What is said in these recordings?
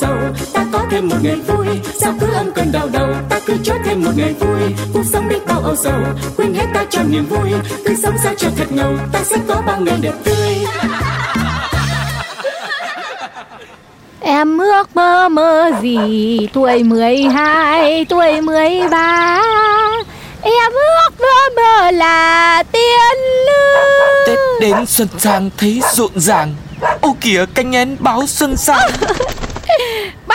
sầu ta có thêm một ngày vui. Sao cứ âm cơn đau đầu? Ta cứ cho thêm một ngày vui. Cuộc sống đi bao âu sầu. Quên hết ta cho niềm vui. Cứ sống sao cho thật ngầu. Ta sẽ có bao ngày đẹp tươi. Em ước mơ mơ gì? Tuổi 12, tuổi 13 Em ước mơ mơ là tiên nữ Tết đến xuân sang thấy rộn ràng. Ô kìa canh én báo xuân sang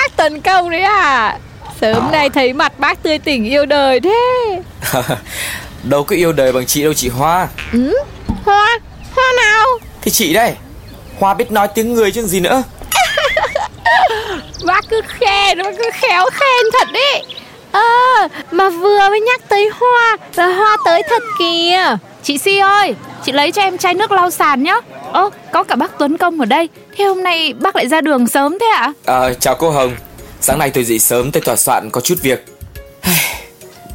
Bác tấn công đấy à? Sớm nay thấy mặt bác tươi tỉnh yêu đời thế. Đâu có yêu đời bằng chị đâu chị Hoa. Ừ? Hoa, hoa nào? Thì chị đây. Hoa biết nói tiếng người chứ gì nữa. Bác cứ khen, bác cứ khéo khen thật đấy. Ờ, mà vừa mới nhắc tới hoa Là hoa tới thật kìa. Chị Si ơi, chị lấy cho em chai nước lau sàn nhá Ơ, có cả bác Tuấn Công ở đây. Thế hôm nay bác lại ra đường sớm thế ạ? à, Chào cô Hồng. Sáng nay tôi dậy sớm tới tòa soạn có chút việc.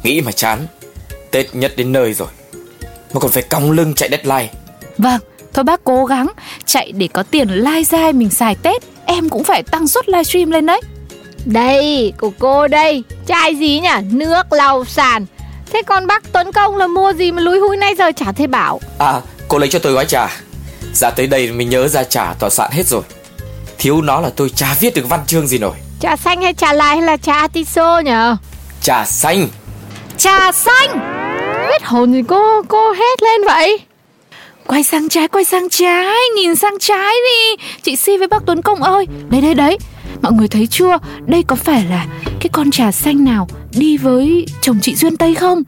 Nghĩ mà chán. Tết nhất đến nơi rồi Mà còn phải cong lưng chạy deadline. Vâng, thôi bác cố gắng Chạy để có tiền lai dai mình xài Tết. Em cũng phải tăng suất livestream lên đấy. Đây, của cô đây. Chai gì nhỉ? Nước lau sàn. Thế còn bác Tuấn Công là mua gì mà lúi húi nay giờ chả thấy bảo. À cô lấy cho tôi gói trà Ra tới đây mình nhớ ra trà tòa soạn hết rồi. Thiếu nó là tôi chả viết được văn chương gì nổi. Trà xanh hay trà lai hay là trà atiso nhỉ? Trà xanh. Trà xanh? Hết hồn gì cô, cô hét lên vậy. Quay sang trái, quay sang trái Nhìn sang trái đi. Chị Si với bác Tuấn Công ơi Đấy đấy đấy. Mọi người thấy chưa? Đây có phải là cái con trà xanh nào Đi với chồng chị Duyên Tây không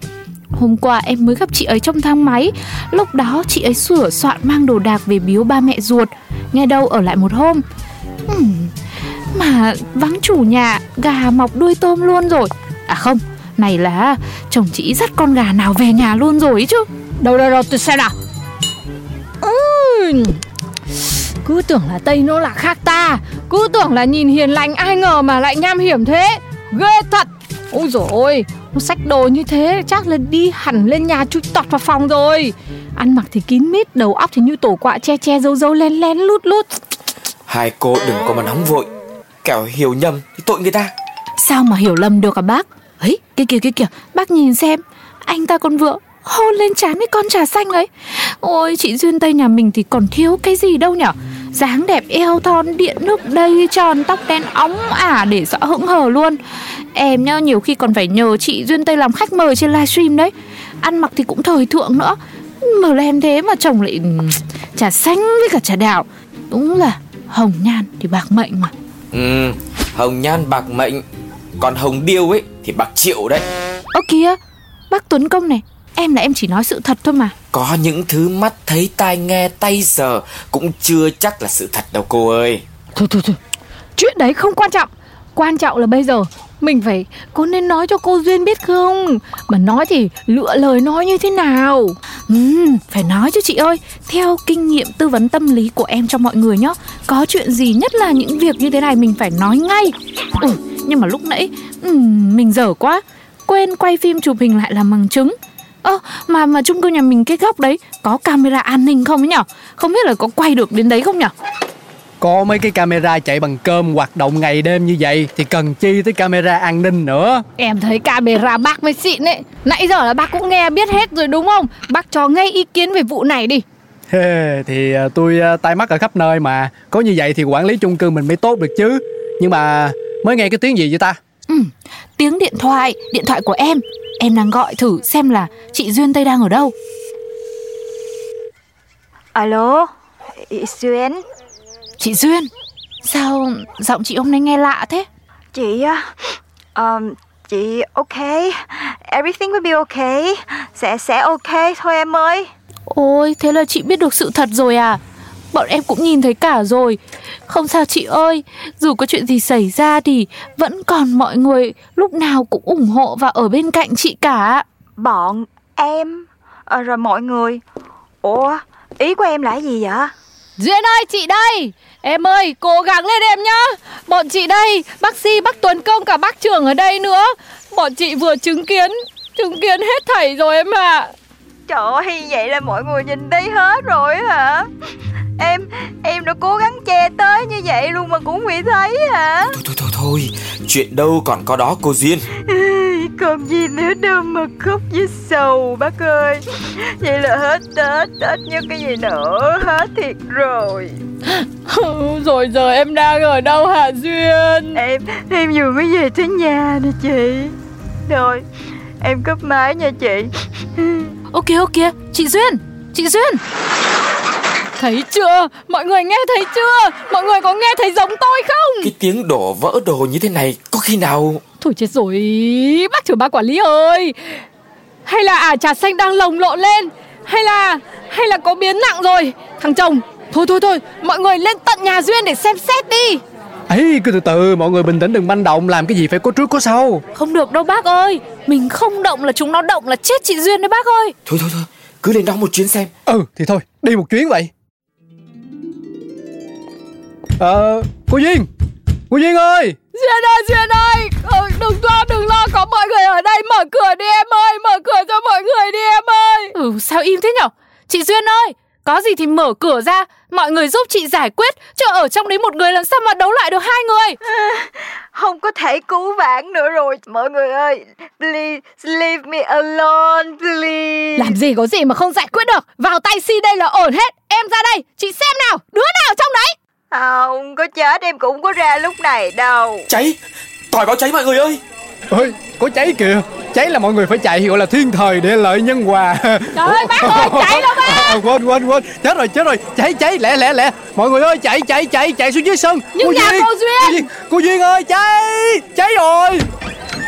Hôm qua em mới gặp chị ấy trong thang máy. Lúc đó chị ấy sửa soạn mang đồ đạc về biếu ba mẹ ruột. Nghe đâu ở lại một hôm. Uhm, Mà vắng chủ nhà Gà mọc đuôi tôm luôn rồi. À không Này là chồng chị dắt con gà nào về nhà luôn rồi chứ. Đâu đâu đâu tôi xem nào. Uhm, Cứ tưởng là Tây nó là khác ta. Cứ tưởng là nhìn hiền lành Ai ngờ mà lại nham hiểm thế. Ghê thật. Ôi dồi ôi Nó xách đồ như thế chắc là đi hẳn lên nhà chui tọt vào phòng rồi. Ăn mặc thì kín mít Đầu óc thì như tổ quạ che che dâu dâu len len lút lút. Hai cô đừng có mà nóng vội. Kẻo hiểu nhầm thì tội người ta. Sao mà hiểu lầm được à bác? Ấy kia kìa kia kìa bác nhìn xem. Anh ta còn vừa hôn lên trán cái con trà xanh ấy. Ôi chị duyên tây nhà mình thì còn thiếu cái gì đâu nhở dáng đẹp eo thon điện nước đầy tròn tóc đen óng ả để rõ hững hờ luôn. Em nhá nhiều khi còn phải nhờ chị duyên tây làm khách mời trên livestream đấy. Ăn mặc thì cũng thời thượng nữa. Mà lên thế mà chồng lại trà xanh với cả trà đào đúng là hồng nhan thì bạc mệnh mà. Ừ Hồng nhan bạc mệnh. Còn hồng điêu ấy thì bạc triệu đấy. Ơ kìa Bác Tuấn Công này Em là em chỉ nói sự thật thôi mà. Có những thứ mắt thấy tai nghe tay sờ Cũng chưa chắc là sự thật đâu cô ơi. Thôi thôi thôi. Chuyện đấy không quan trọng. Quan trọng là bây giờ Mình phải Có nên nói cho cô Duyên biết không? Mà nói thì lựa lời nói như thế nào? Uhm, Phải nói chứ chị ơi. Theo kinh nghiệm tư vấn tâm lý của em cho mọi người nhá Có chuyện gì nhất là những việc như thế này Mình phải nói ngay. Ừ, Nhưng mà lúc nãy uhm, Mình dở quá. Quên quay phim chụp hình lại làm bằng chứng Ơ mà mà chung cư nhà mình cái góc đấy Có camera an ninh không ấy nhở? Không biết là có quay được đến đấy không nhở? Có mấy cái camera chạy bằng cơm hoạt động ngày đêm như vậy Thì cần chi tới camera an ninh nữa? Em thấy camera bác mới xịn ấy. Nãy giờ là bác cũng nghe biết hết rồi đúng không? Bác cho ngay ý kiến về vụ này đi. Thì à, tôi à, tai mắt ở khắp nơi mà. Có như vậy thì quản lý chung cư mình mới tốt được chứ. Nhưng mà mới nghe cái tiếng gì vậy ta Tiếng điện thoại Điện thoại của em. Em đang gọi thử xem là chị Duyên Tây đang ở đâu. Alo, it's Duyên. Chị Duyên Sao giọng chị hôm nay nghe lạ thế? Chị um, Chị ok. Everything will be okay Sẽ sẽ ok thôi em ơi. Ôi thế là chị biết được sự thật rồi à Bọn em cũng nhìn thấy cả rồi. Không sao chị ơi Dù có chuyện gì xảy ra thì Vẫn còn mọi người lúc nào cũng ủng hộ Và ở bên cạnh chị cả. Bọn em à, Rồi mọi người. Ủa ý của em là cái gì vậy? Duyên ơi chị đây. Em ơi cố gắng lên em nhá. Bọn chị đây Bác Si bác Tuấn Công cả bác trưởng ở đây nữa. Bọn chị vừa chứng kiến Chứng kiến hết thảy rồi em ạ. À. Trời ơi vậy là mọi người nhìn thấy hết rồi hả Em em đã cố gắng che tới như vậy luôn mà cũng bị thấy hả? Thôi thôi thôi thôi Chuyện đâu còn có đó cô Duyên. Còn gì nữa đâu mà khóc với sầu bác ơi. Vậy là hết Tết Tết như cái gì nữa Hết thiệt rồi. Rồi giờ em đang ở đâu hả Duyên? Em em vừa mới về tới nhà nè chị. Rồi em cấp máy nha chị. Ok ok Chị Duyên Chị Duyên Thấy chưa? Mọi người nghe thấy chưa? Mọi người có nghe thấy giống tôi không? Cái tiếng đổ vỡ đồ như thế này Có khi nào? Thôi chết rồi Bác trưởng ban quản lý ơi! Hay là ả trà xanh đang lồng lộn lên? Hay là Hay là có biến nặng rồi? Thằng chồng Thôi thôi thôi Mọi người lên tận nhà Duyên để xem xét đi. Ấy cứ từ từ mọi người bình tĩnh đừng manh động làm cái gì phải có trước có sau. Không được đâu bác ơi Mình không động là chúng nó động là chết chị Duyên đấy bác ơi. Thôi thôi thôi Cứ lên đó một chuyến xem. Ừ thì thôi đi một chuyến vậy ờ cô duyên. Cô duyên ơi. Duyên ơi Duyên ơi. Ừ, Đừng lo đừng lo có mọi người ở đây. Mở cửa đi em ơi Mở cửa cho mọi người đi em ơi. Ừ sao im thế nhở? Chị Duyên ơi Có gì thì mở cửa ra. Mọi người giúp chị giải quyết Chứ ở trong đấy một người làm sao mà đấu lại được hai người? À, Không có thể cứu vãn nữa rồi. Mọi người ơi Please leave me alone please. Làm gì có gì mà không giải quyết được. Vào tay si đây là ổn hết. Em ra đây Chị xem nào Đứa nào trong đấy Không có chết em cũng có ra lúc này đâu. Cháy Còi báo cháy mọi người ơi. Ơi có cháy kìa. Cháy là mọi người phải chạy gọi là thiên thời để lợi nhân hòa. Trời ơi bác ơi cháy đâu bác. À, quên quên quên. Chết rồi chết rồi. Cháy cháy lẹ lẹ lẹ. Mọi người ơi chạy chạy chạy chạy xuống dưới sân. Nhưng nhà duyên, cô duyên. cô duyên cô duyên ơi cháy cháy rồi.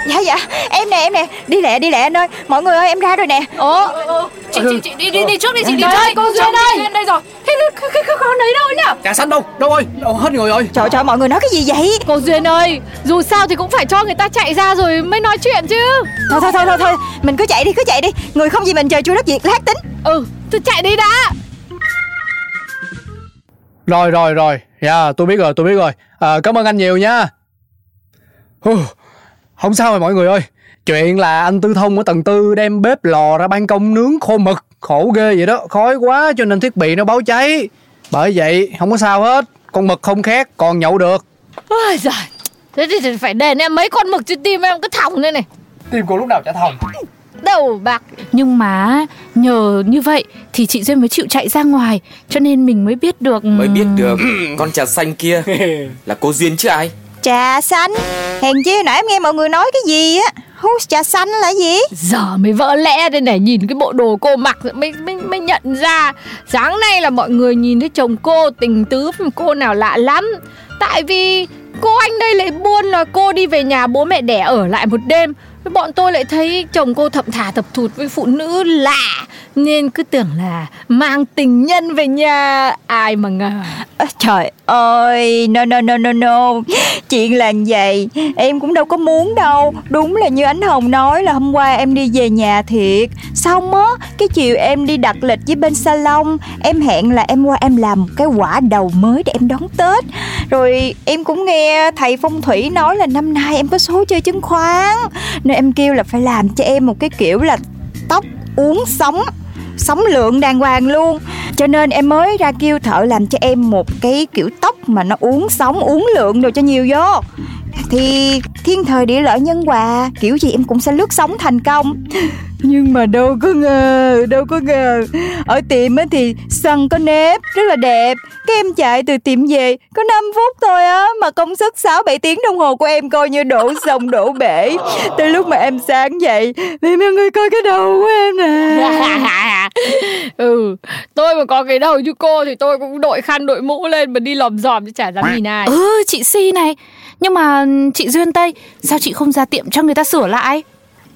Dạ dạ. Em nè em nè. Đi lẹ đi lẹ anh ơi. Mọi người ơi em ra rồi nè. Ồ chị chị chị đi đi đi trước đi chị đi chơi cô duyên ơi. duyên đây rồi. Thế cái cái con đấy đâu nhỉ? Trà xanh đâu đâu ơi đâu hết người rồi. Trời trời mọi người nói cái gì vậy? Cô duyên ơi dù sao thì cũng phải cho người ta chạy ra rồi mới nói chuyện chứ. Thôi thôi thôi thôi thôi. Mình cứ chạy đi cứ chạy đi. Người không gì mình trời chui đất diệt lát tính. Ừ tôi chạy đi đã. Rồi rồi rồi. Dạ yeah, tôi biết rồi tôi biết rồi. À, cảm ơn anh nhiều nha. Không sao rồi mọi người ơi chuyện là anh tư thông ở tầng tư đem bếp lò ra ban công nướng khô mực. Khổ ghê vậy đó khói quá cho nên thiết bị nó báo cháy. Bởi vậy không có sao hết. Con mực không khét còn nhậu được. Ôi giời. Thế thì phải đền em mấy con mực trên tim em cứ thòng lên này. Tim cô lúc nào chả thòng? Đầu bạc. Nhưng mà nhờ như vậy thì chị duyên mới chịu chạy ra ngoài cho nên mình mới biết được mới biết được con trà xanh kia là cô duyên chứ ai trà xanh. Hèn chi nãy em nghe mọi người nói cái gì á? Hút trà xanh là gì? Giờ mới vỡ lẽ đây này, nhìn cái bộ đồ cô mặc mới mới mới nhận ra. Sáng nay là mọi người nhìn thấy chồng cô tình tứ cô nào lạ lắm. Tại vì cô anh đây lại buôn là cô đi về nhà bố mẹ đẻ ở lại một đêm bọn tôi lại thấy chồng cô thậm thà thập thụt với phụ nữ lạ nên cứ tưởng là mang tình nhân về nhà ai mà ngờ. À, trời ơi no no no no no. Chuyện là vậy em cũng đâu có muốn đâu. Đúng là như ánh hồng nói là hôm qua em đi về nhà thiệt. Xong á cái chiều em đi đặt lịch với bên salon em hẹn là em qua em làm cái quả đầu mới để em đón tết. Rồi em cũng nghe thầy phong thủy nói là năm nay em có số chơi chứng khoán nên em kêu là phải làm cho em một cái kiểu là tóc uống sóng sóng lượng đàng hoàng luôn. Cho nên em mới ra kêu thợ làm cho em một cái kiểu tóc mà nó uống sóng, uống lượng đồ cho nhiều vô thì thiên thời địa lợi nhân hòa, kiểu gì em cũng sẽ lướt sóng thành công. Nhưng mà đâu có ngờ, đâu có ngờ. Ở tiệm á thì sân có nếp, rất là đẹp. Cái em chạy từ tiệm về, có 5 phút thôi á, mà công sức 6 7 tiếng đồng hồ của em coi như đổ sông, đổ bể. Tới lúc mà em sáng dậy, thì mọi người coi cái đầu của em nè. ừ tôi mà có cái đầu như cô thì tôi cũng đội khăn đội mũ lên mà đi lòm dòm chứ chả dám nhìn ai. Ừ chị si này. Nhưng mà chị duyên tây sao chị không ra tiệm cho người ta sửa lại?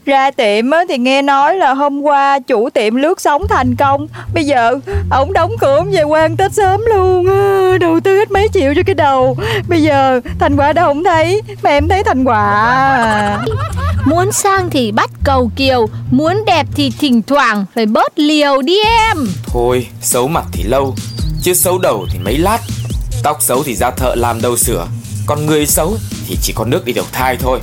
Ra tiệm á, thì nghe nói là hôm qua chủ tiệm lướt sóng thành công. Bây giờ ổng đóng cửa ổng về quan Tết sớm luôn á. Đầu tư hết mấy triệu cho cái đầu. Bây giờ thành quả đâu không thấy? Mà em thấy thành quả Muốn sang thì bắt cầu kiều Muốn đẹp thì thỉnh thoảng Phải bớt liều đi em. Thôi xấu mặt thì lâu Chứ xấu đầu thì mấy lát. Tóc xấu thì ra thợ làm đâu sửa Còn người xấu thì chỉ có nước đi đầu thai thôi.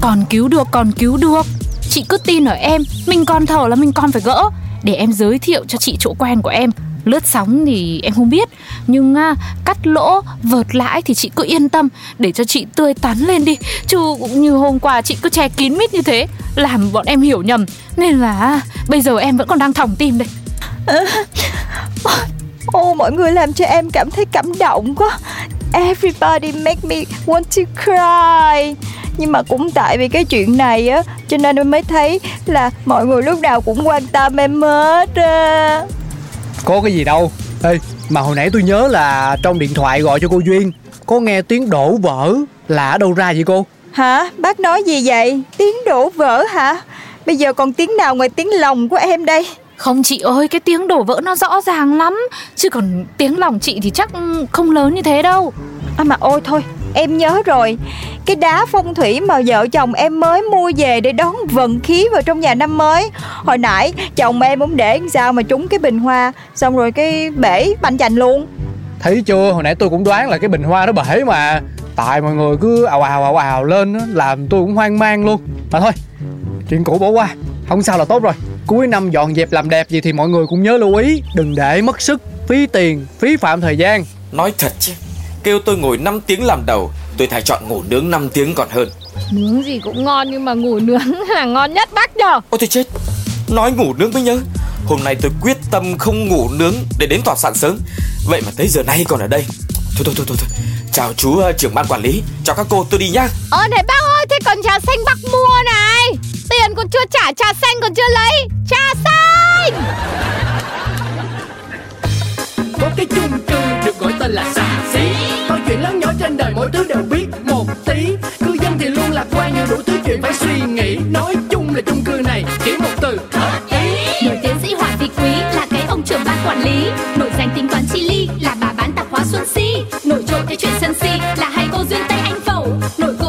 Còn cứu được còn cứu được. Chị cứ tin ở em Mình còn thở là mình còn phải gỡ. Để em giới thiệu cho chị chỗ quen của em Lướt sóng thì em không biết. Nhưng à, cắt lỗ, vợt lãi thì chị cứ yên tâm Để cho chị tươi tắn lên đi. Chứ cũng như hôm qua chị cứ che kín mít như thế Làm bọn em hiểu nhầm. Nên là à, bây giờ em vẫn còn đang thòng tim đây. Ô mọi người làm cho em cảm thấy cảm động quá. Everybody make me want to cry. Nhưng mà cũng tại vì cái chuyện này á Cho nên em mới thấy là mọi người lúc nào cũng quan tâm em hết á. Có cái gì đâu Ê mà hồi nãy tôi nhớ là trong điện thoại gọi cho cô Duyên Có nghe tiếng đổ vỡ Là ở đâu ra vậy cô Hả? Bác nói gì vậy? Tiếng đổ vỡ hả? Bây giờ còn tiếng nào ngoài tiếng lòng của em đây? Không chị ơi, cái tiếng đổ vỡ nó rõ ràng lắm Chứ còn tiếng lòng chị thì chắc không lớn như thế đâu À mà ôi thôi, em nhớ rồi. Cái đá phong thủy mà vợ chồng em mới mua về để đón vận khí vào trong nhà năm mới. Hồi nãy chồng em cũng để sao mà trúng cái bình hoa. Xong rồi cái bể banh chành luôn. Thấy chưa? Hồi nãy tôi cũng đoán là cái bình hoa nó bể mà. Tại mọi người cứ ào ào ào ào lên á, Làm tôi cũng hoang mang luôn. Mà thôi Chuyện cũ bỏ qua. Không sao là tốt rồi. Cuối năm dọn dẹp làm đẹp gì thì mọi người cũng nhớ lưu ý. Đừng để mất sức Phí tiền Phí phạm thời gian. Nói thật chứ Kêu tôi ngồi 5 tiếng làm đầu Tôi thà chọn ngủ nướng 5 tiếng còn hơn. Nướng gì cũng ngon nhưng mà ngủ nướng là ngon nhất bác nhờ. Ôi tôi chết Nói ngủ nướng mới nhớ. Hôm nay tôi quyết tâm không ngủ nướng Để đến tòa soạn sớm. Vậy mà tới giờ nay còn ở đây. Thôi thôi thôi thôi, thôi. Chào chú uh, trưởng ban quản lý. Chào các cô tôi đi nhá. Ờ này bác ơi thế còn trà xanh bác mua này. Tiền còn chưa trả trà xanh còn chưa lấy. Trà xanh cái chung cư được gọi tên là xà xí. Mọi chuyện lớn nhỏ trên đời mỗi thứ đều biết một tí. Cư dân thì luôn lạc quan như đủ thứ chuyện phải suy nghĩ. Nói chung là chung cư này chỉ một từ hợp ý. Nổi tiến sĩ Hoàng Thị Quý là cái ông trưởng ban quản lý. Nổi danh tính toán chi ly là bà bán tạp hóa Xuân Si. Nổi trội cái chuyện sân si là